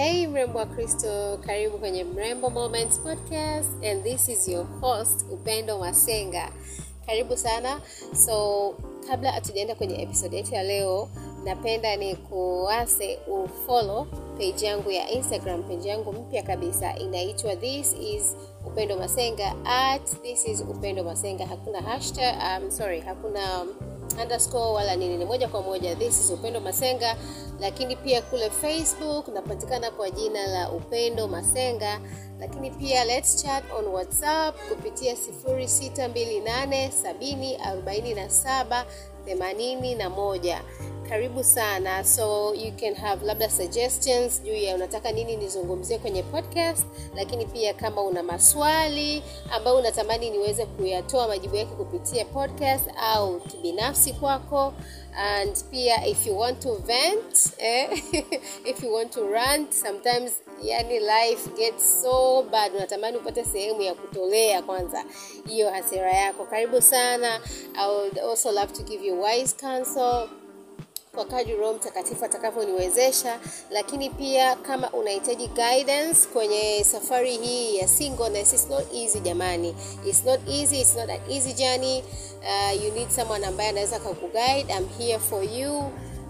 Hey mrembo wa Kristo, karibu kwenye Mrembo Moments Podcast and this is your host Upendo Masenga. Karibu sana. So kabla hatujaenda kwenye episode yetu ya leo, napenda ni kuase ufollow page yangu ya Instagram, page yangu mpya kabisa inaitwa this is Upendo Masenga at this is Upendo Masenga. Hakuna hashtag, um, sorry, hakuna underscore wala nini, ni moja kwa moja this is Upendo Masenga. Lakini pia kule Facebook napatikana kwa jina la Upendo Masenga, lakini pia let's chat on WhatsApp kupitia 0628704781. Karibu sana. So you can have labda suggestions juu ya unataka nini nizungumzie kwenye podcast, lakini pia kama una maswali ambayo unatamani niweze kuyatoa majibu yake kupitia podcast au kibinafsi kwako, and pia if you want to vent eh, if you want to rant sometimes yani life gets so bad, unatamani upate sehemu ya kutolea kwanza hiyo hasira yako. Karibu sana. I would also love to give you wise counsel kwa kadri Roho Mtakatifu atakavyoniwezesha, lakini pia kama unahitaji guidance kwenye safari hii ya singleness, it's not easy jamani, it's not easy, it's not an easy journey. Uh, you need someone ambaye anaweza kukuguide. I'm here for you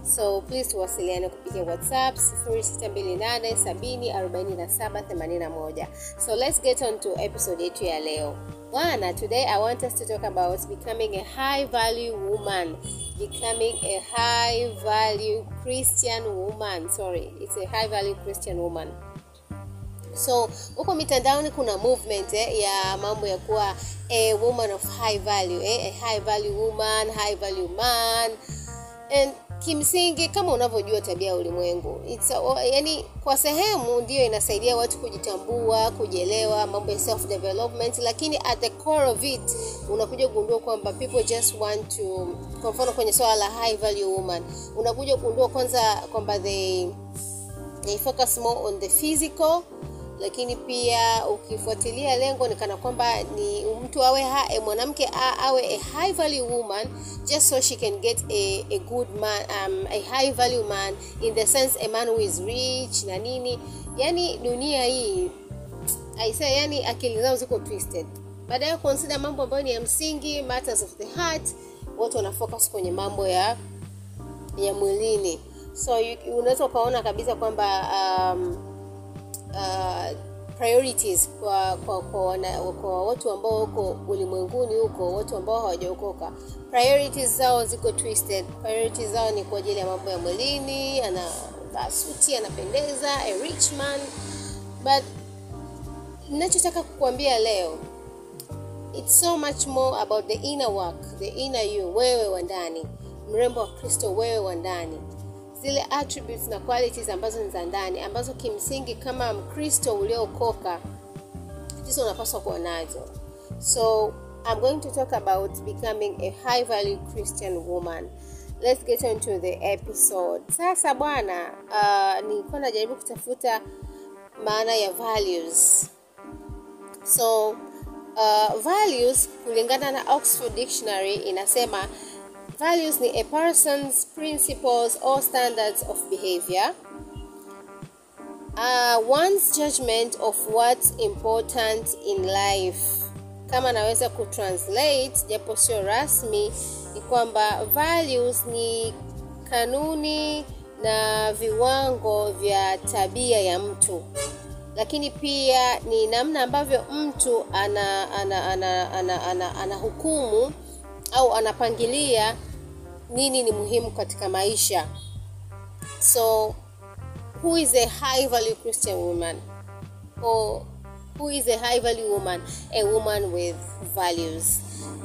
so please tuwasiliane kupitia whatsapp 0628704781 so let's get on to episode yetu ya leo. Bwana today i want us to talk about becoming a high value woman. Becoming a high value christian woman. Sorry it's a high value christian woman. So huko mitandaoni kuna movement eh, ya mambo ya kuwa a woman of high value eh, a high value woman high value man. And kimsingi kama unavyojua tabia ya ulimwengu yani kwa sehemu ndiyo inasaidia watu kujitambua kujielewa mambo ya self development lakini at the core of it unakuja kugundua kwamba people just want to kwa mfano kwenye swala la high value woman unakuja kugundua kwanza kwamba they, they focus more on the physical lakini pia ukifuatilia lengo ni kana kwamba ni mtu awe ha, e, mwanamke a, awe a high value woman just so she can get a, a good man um, a high value man in the sense a man who is rich na nini. Yani dunia hii aisa yani akili zao ziko twisted. Baada ya consider mambo ambayo ni ya msingi matters of the heart watu wana focus kwenye mambo ya ya mwilini. So unaweza ukaona kabisa kwamba um, uh, priorities kwa kwa kwa, kwa watu ambao wako ulimwenguni huko watu ambao hawajaokoka. Priorities zao ziko twisted. Priorities zao ni kwa ajili ya mambo ya mwilini anavaa suti anapendeza a rich man. But ninachotaka kukuambia leo it's so much more about the inner work the inner you wewe wa ndani mrembo wa kristo wewe wa ndani zile attributes na qualities ambazo ni za ndani ambazo kimsingi kama mkristo uliokoka hizo unapaswa kuwa nazo. So i'm going to talk about becoming a high value christian woman. Let's get on the episode. Sasa bwana uh, nilikuwa najaribu kutafuta maana ya values. So uh, values kulingana na oxford dictionary inasema Values ni a person's principles or standards of behavior. Uh, one's judgment of what's important in life. Kama naweza kutranslate japo sio rasmi, ni kwamba values ni kanuni na viwango vya tabia ya mtu, lakini pia ni namna ambavyo mtu ana ana ana ana, ana, ana hukumu au anapangilia nini ni muhimu katika maisha. So who is a high value christian woman? Or who is a high value woman? A woman with values.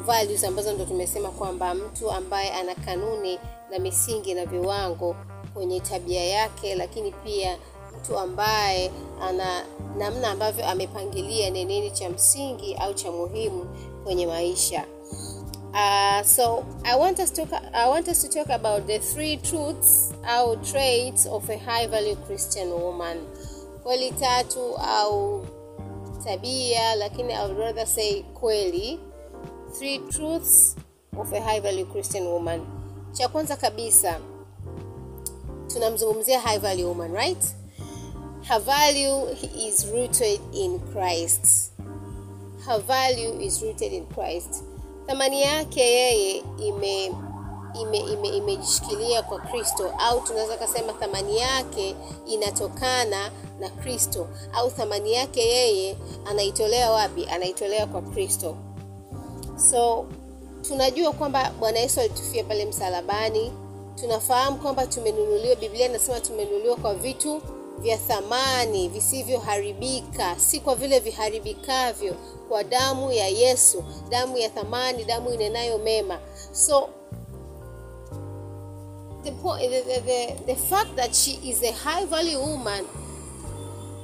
Values ambazo ndo tumesema kwamba mtu ambaye ana kanuni na misingi na viwango kwenye tabia yake lakini pia mtu ambaye ana namna ambavyo amepangilia ni nini cha msingi au cha muhimu kwenye maisha Uh, so I want us to I want us to talk about the three truths au traits of a high value Christian woman. Kweli tatu au tabia, lakini I would rather say kweli. Three truths of a high value Christian woman. Cha kwanza kabisa tunamzungumzia high value woman, right? her value is rooted in Christ. Her value is rooted in Christ. Thamani yake yeye ime ime ime imejishikilia kwa Kristo, au tunaweza kasema thamani yake inatokana na Kristo, au thamani yake yeye anaitolea wapi? Anaitolea kwa Kristo. So tunajua kwamba Bwana Yesu alitufia pale msalabani. Tunafahamu kwamba tumenunuliwa, Biblia inasema tumenunuliwa kwa vitu vya thamani visivyoharibika, si kwa vile viharibikavyo, kwa damu ya Yesu, damu ya thamani, damu inenayo mema. So the, the, the, the, fact that she is a high value woman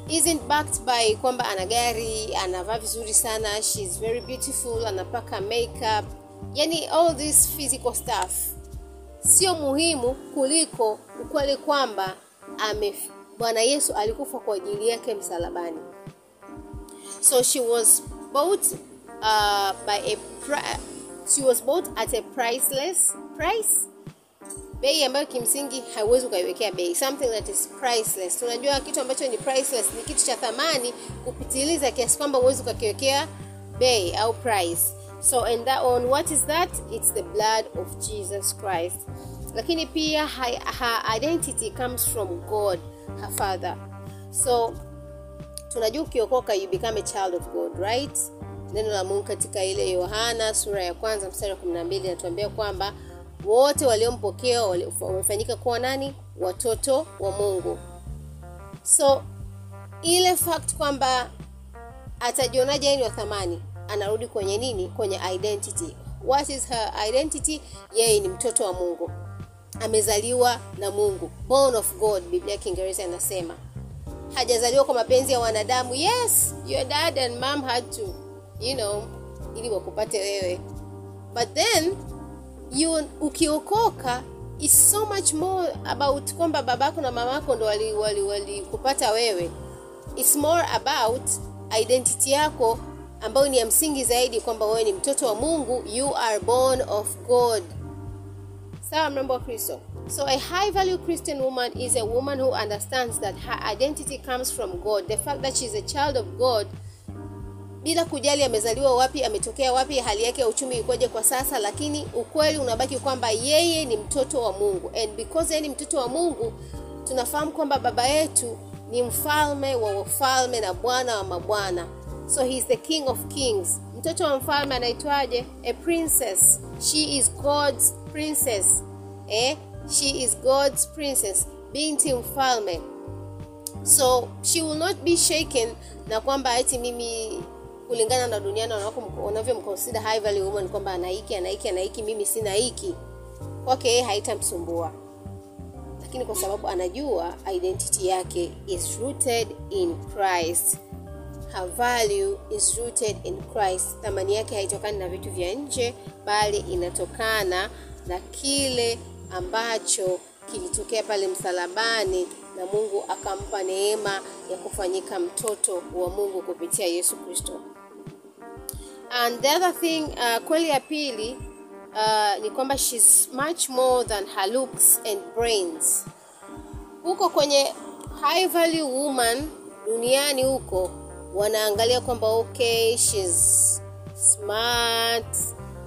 isn't backed by kwamba ana gari, anavaa vizuri sana, she very beautiful, anapaka makeup, yani all this physical stuff sio muhimu kuliko ukweli kwamba ame Bwana Yesu alikufa kwa ajili yake msalabani. So she was bought uh, by a pri she was bought at a priceless price, bei ambayo kimsingi haiwezi ukaiwekea bei, something that is priceless. Tunajua kitu ambacho ni priceless ni kitu cha thamani kupitiliza kiasi kwamba huwezi ukakiwekea bei au price. So and that on what is that? It's the blood of Jesus Christ. Lakini pia her, her identity comes from God her father. So tunajua ukiokoka you become a child of God, right? Neno la Mungu katika ile Yohana sura ya kwanza mstari wa 12 inatuambia kwamba wote waliompokea wamefanyika kuwa nani? Watoto wa Mungu. So ile fact kwamba atajionaje yeye ni wa thamani, anarudi kwenye nini? Kwenye identity. What is her identity? Yeye ni mtoto wa Mungu amezaliwa na Mungu, born of God. Biblia ya Kiingereza inasema hajazaliwa kwa mapenzi ya wanadamu. Yes, your dad and mom had to, you know, ili wakupate wewe, but then you ukiokoka is so much more about kwamba babako na mamako ndo walikupata wali, wali wewe. It's more about identity yako ambayo ni ya msingi zaidi, kwamba wewe ni mtoto wa Mungu, you are born of God. Sawa, mrembo wa Kristo. So a high value Christian woman is a woman who understands that her identity comes from God. The fact that she is a child of God, bila kujali amezaliwa wapi, ametokea wapi, hali yake ya uchumi ikoje kwa sasa, lakini ukweli unabaki kwamba yeye ni mtoto wa Mungu. And because yeye ni mtoto wa Mungu, tunafahamu kwamba baba yetu ni mfalme wa wafalme na bwana wa mabwana. So he is the king of kings. Mtoto wa mfalme anaitwaje? A princess. She is God's princess. Eh? She is God's princess, binti mfalme. So she will not be shaken na kwamba eti mimi kulingana na duniani wanavyomconsider high value woman kwamba ana hiki ana mimi sina hiki, kwake okay, haitamsumbua, lakini kwa sababu anajua identity yake is rooted in Christ. Her value is rooted in Christ. Thamani yake haitokani na vitu vya nje, bali inatokana na kile ambacho kilitokea pale msalabani na Mungu akampa neema ya kufanyika mtoto wa Mungu kupitia Yesu Kristo. And the other thing, uh, kweli ya pili uh, ni kwamba she's much more than her looks and brains. Huko kwenye high value woman duniani huko wanaangalia kwamba okay, she's smart,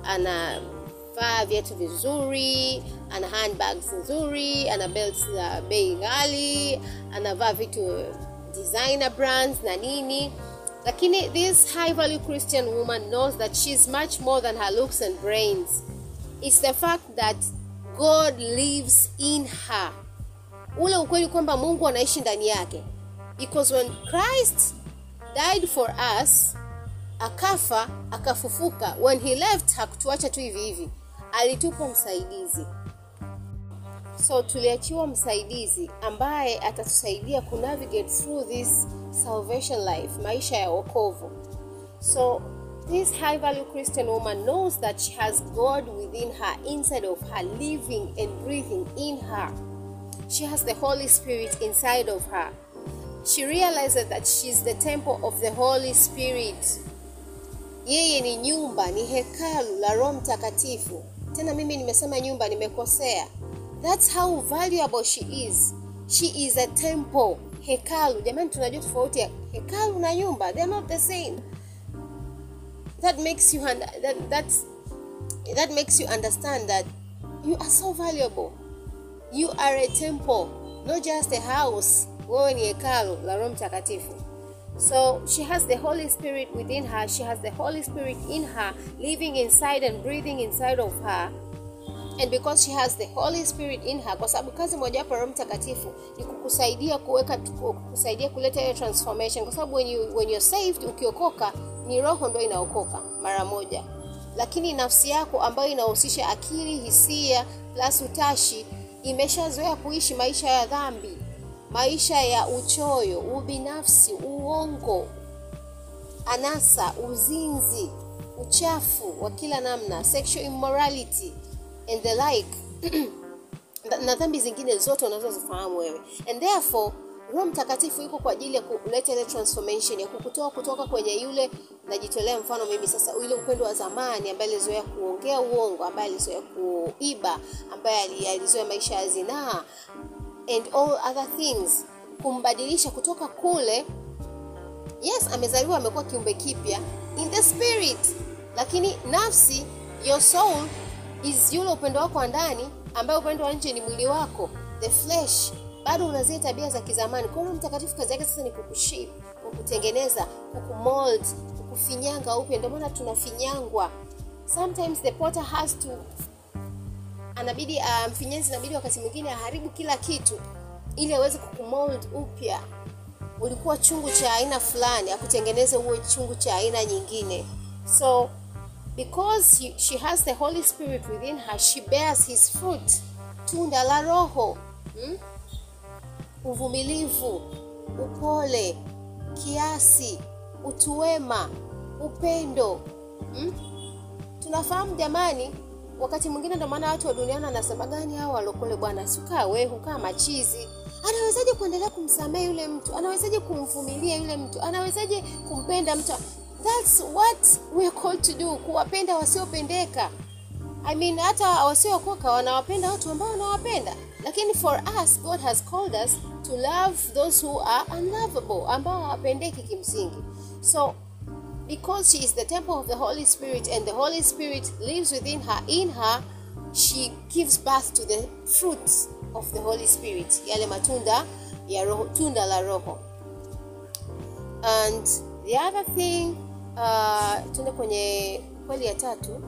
anavaa viatu vizuri, ana handbags nzuri, ana belts za bei ghali, anavaa vitu designer brands na nini, lakini this high value Christian woman knows that she's much more than her looks and brains. It's the fact that God lives in her, ule ukweli kwamba Mungu anaishi ndani yake, because when Christ died for us akafa akafufuka, when he left hakutuacha tu hivi hivi, alitupa msaidizi. So tuliachiwa msaidizi ambaye atatusaidia kunavigate through this salvation life, maisha ya wokovu. So this high value Christian woman knows that she has God within her, inside of her, living and breathing in her. She has the Holy Spirit inside of her. She realized that she's the temple of the Holy Spirit. Yeye ni nyumba, ni hekalu la Roho Mtakatifu. Tena mimi nimesema nyumba, nimekosea. That's how valuable she is. She is a temple. hekalu jamani tunajua tofauti ya hekalu na nyumba they are not the same that makes you that, that makes you understand that you are so valuable you are a temple not just a house wewe ni hekalu la roho mtakatifu. So she has the holy spirit within her. She has the holy spirit in her living inside and breathing inside of her. And because she has the holy spirit in her kwa sababu kazi mojawapo roho mtakatifu ni kukusaidia kuweka kukusaidia kuleta hiyo transformation. Kwa sababu when, you, when you're saved ukiokoka ni roho ndo inaokoka mara moja. Lakini nafsi yako ambayo inahusisha akili hisia plus utashi imeshazoea kuishi maisha ya dhambi maisha ya uchoyo ubinafsi uongo anasa uzinzi uchafu wa kila namna sexual immorality and the like. Na dhambi zingine zote unazozifahamu wewe. And therefore roho mtakatifu yuko kwa ajili ya kuleta ile transformation ya kukutoa kutoka kwenye yule najitolea mfano mimi sasa ile upendo wa zamani ambaye alizoea kuongea uongo ambaye alizoea kuiba ambaye alizoea maisha ya zinaa and all other things kumbadilisha kutoka kule. Yes amezaliwa amekuwa kiumbe kipya. In the spirit. Lakini nafsi your soul is yule upendo wako wa ndani ambaye upendo wa nje ni mwili wako the flesh. Bado una zile tabia za kizamani. Kwa hiyo mtakatifu kazi yake sasa ni kukuship kukutengeneza kukumold kukufinyanga upya. Ndio maana tunafinyangwa. Sometimes the potter has to anabidi uh, mfinyanzi inabidi wakati mwingine aharibu kila kitu ili aweze kukumold upya ulikuwa chungu cha aina fulani akutengeneze uwe chungu cha aina nyingine so because he, she has the holy spirit within her she bears his fruit tunda la roho hmm? uvumilivu upole kiasi utuwema upendo hmm? tunafahamu jamani wakati mwingine ndio maana watu wa duniani wanasema gani hao walokole bwana sikaa we hukaa machizi. Anawezaje kuendelea kumsamehe yule mtu? Anawezaje kumvumilia yule mtu? Anawezaje kumpenda mtu? That's what we are called to do kuwapenda wasiopendeka. I mean hata wasiokoka wanawapenda watu ambao wanawapenda. Lakini for us god has called us to love those who are unlovable ambao hawapendeki kimsingi. So because she is the temple of the holy spirit and the holy spirit lives within her in her she gives birth to the fruits of the holy spirit yale matunda ya roho tunda la roho. And the other thing uh, tuende kwenye kweli ya tatu.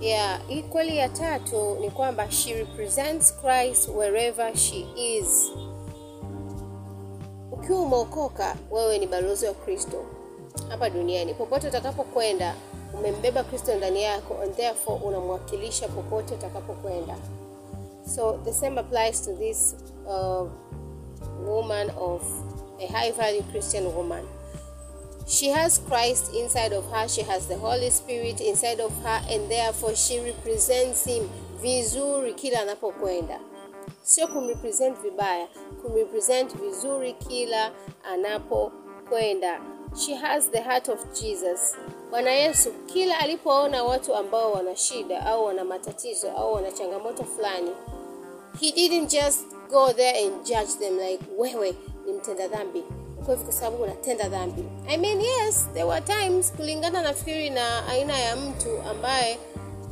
Yeah hii kweli ya tatu ni kwamba she represents christ wherever she is. Ukiwa umeokoka wewe ni balozi wa kristo hapa duniani. Popote utakapokwenda umembeba kristo ndani yako and therefore unamwakilisha popote utakapokwenda. So the same applies to this uh, woman of a high value christian woman. She has christ inside of her she has the holy spirit inside of her and therefore she represents him vizuri kila anapokwenda. Sio kumrepresent vibaya kumrepresent vizuri kila anapokwenda she has the heart of jesus. Bwana yesu kila alipoona watu ambao wana shida au wana matatizo au wana changamoto fulani he didn't just go there and judge them like wewe ni mtenda dhambi. Kwa hivyo kwa sababu unatenda dhambi. I mean yes there were times kulingana nafikiri na aina ya mtu ambaye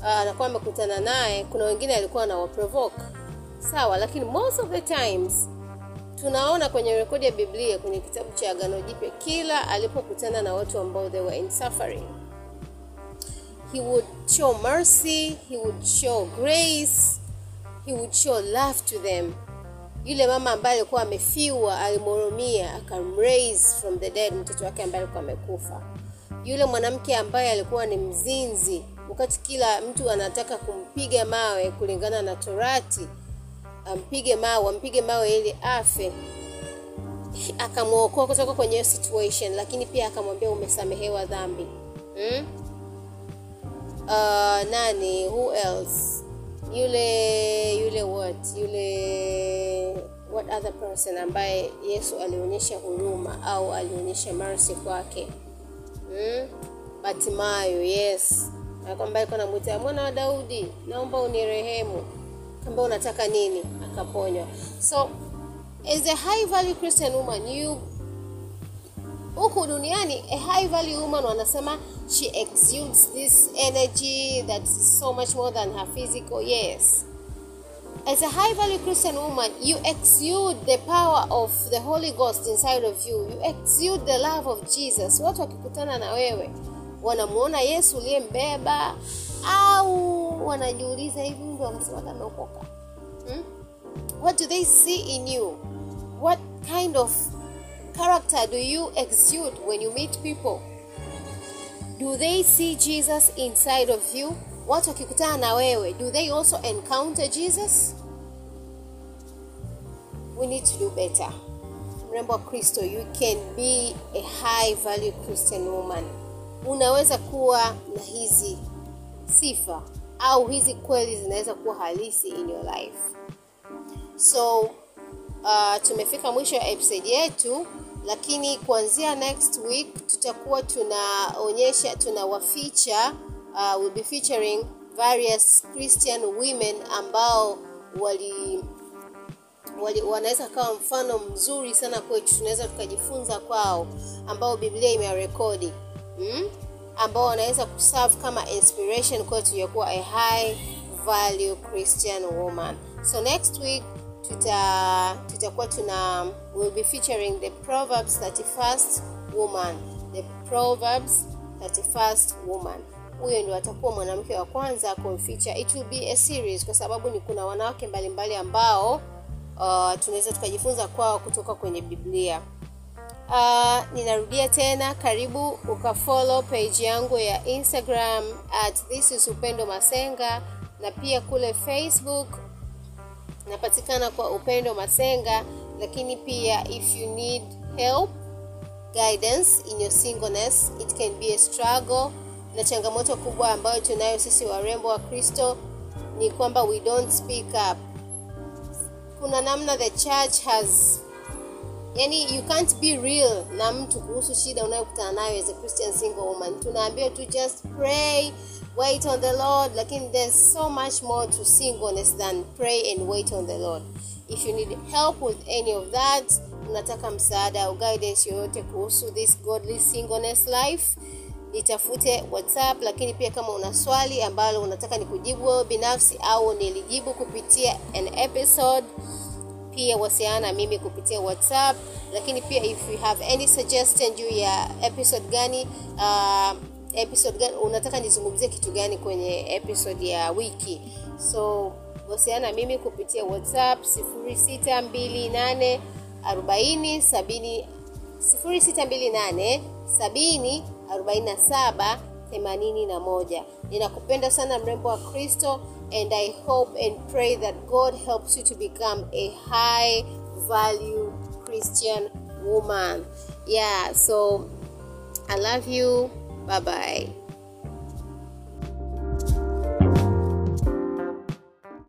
anakuwa uh, amekutana naye kuna wengine alikuwa anawaprovoke sawa lakini most of the times tunaona kwenye rekodi ya biblia kwenye kitabu cha agano jipya kila alipokutana na watu ambao they were in suffering he would show mercy he would show grace he would show love to them. Yule mama ambaye alikuwa amefiwa alimhurumia akamraise from the dead mtoto wake ambaye alikuwa amekufa. Yule mwanamke ambaye alikuwa ni mzinzi wakati kila mtu anataka kumpiga mawe kulingana na torati ampige mawe ampige mawe ili afe. Akamwokoa kutoka kwenye hiyo situation lakini pia akamwambia umesamehewa dhambi. Hmm? uh, nani? Who else? Yule yule what? Yule what other person ambaye yesu alionyesha huruma au alionyesha mercy kwake? Hmm? batimayo yes. Kwamba alikuwa namwita mwana wa daudi naomba unirehemu kamba unataka nini akaponywa. So as a high value christian woman you huku duniani a high value woman wanasema she exudes this energy that is so much more than her physical yes. As a high value christian woman you exude the power of the holy ghost inside of you. You exude the love of jesus. Watu wakikutana na wewe wanamuona yesu uliyembeba au wanajiuliza hivi mtu anasemaga ameokoka hmm? what do they see in you? What kind of character do you exude when you meet people? Do they see jesus inside of you? Watu wakikutana na wewe do they also encounter jesus? We need to do better. Mrembo wa kristo you can be a high value christian woman. Unaweza kuwa na hizi sifa au hizi kweli zinaweza kuwa halisi in your life so uh, tumefika mwisho ya episode yetu lakini kuanzia next week tutakuwa tunaonyesha tunawaficha uh, we'll be featuring various christian women ambao wali wali, wanaweza kawa mfano mzuri sana kwetu tunaweza tukajifunza kwao ambao biblia imerekodi mm? Ambao wanaweza kuserve kama inspiration kwetu ya kuwa a high value christian woman. So next week tuta tutakuwa tuna will be featuring the proverbs 31st woman. The proverbs 31st woman. Huyo ndio atakuwa mwanamke wa kwanza kumficha it will be a series kwa sababu ni kuna wanawake mbalimbali ambao uh, tunaweza tukajifunza kwao kutoka kwenye biblia uh, ninarudia tena karibu ukafollow page yangu ya instagram at this is upendo masenga na pia kule facebook napatikana kwa upendo masenga lakini pia if you need help guidance in your singleness it can be a struggle. Na changamoto kubwa ambayo tunayo sisi warembo wa kristo ni kwamba we don't speak up. Kuna namna the church has yani you can't be real na mtu kuhusu shida unayokutana nayo as a christian single woman. Tunaambiwa tu just pray wait on the lord lakini there's so much more to singleness than pray and wait on the lord. If you need help with any of that unataka msaada au guidance yoyote kuhusu this godly singleness life nitafute whatsapp lakini pia kama una swali ambalo unataka nikujibu wewe binafsi au nilijibu kupitia an episode pia wasiana na mimi kupitia whatsapp. Lakini pia if you have any suggestion juu ya episode gani uh, episode gani unataka nizungumzie kitu gani kwenye episode ya wiki. So wasiana na mimi kupitia whatsapp 0628 40 70 0628 70 47 81 ninakupenda sana mrembo wa kristo and i hope and pray that god helps you to become a high value christian woman. Yeah so i love you. Bye bye